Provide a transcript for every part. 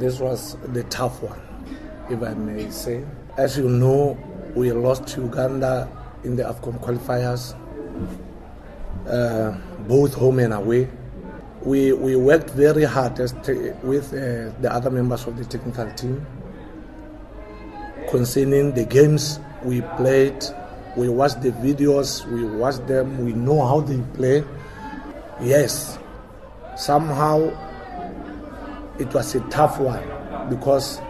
this was the tough one, if I may say. As you know, we lost to Uganda in the AFCON qualifiers, uh, both home and away. We, we worked very hard te- with uh, the other members of the technical team concerning the games we played. We watched the videos, we watched them, we know how they play. Yes, somehow it was a tough one because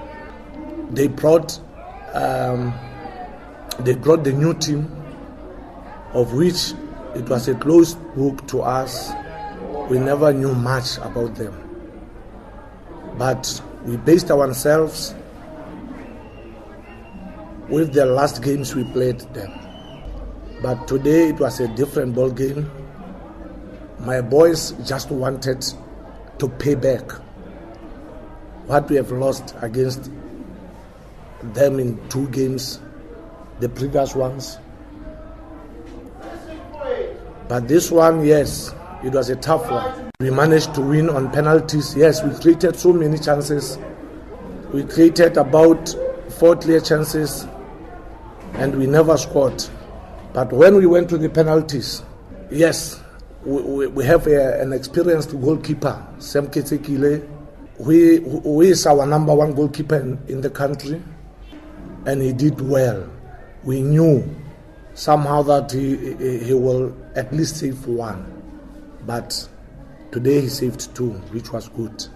they brought um, they brought the new team, of which it was a closed book to us. We never knew much about them, but we based ourselves with the last games we played them. But today it was a different ball game. My boys just wanted to pay back what we have lost against them in two games, the previous ones. But this one, yes, it was a tough one. We managed to win on penalties. Yes, we created so many chances. We created about four clear chances and we never scored. But when we went to the penalties, yes, we, we have a, an experienced goalkeeper, Sam Ketsekile. We, who is our number one goalkeeper in, in the country, and he did well. We knew somehow that he, he, he will at least save one, but today he saved two, which was good.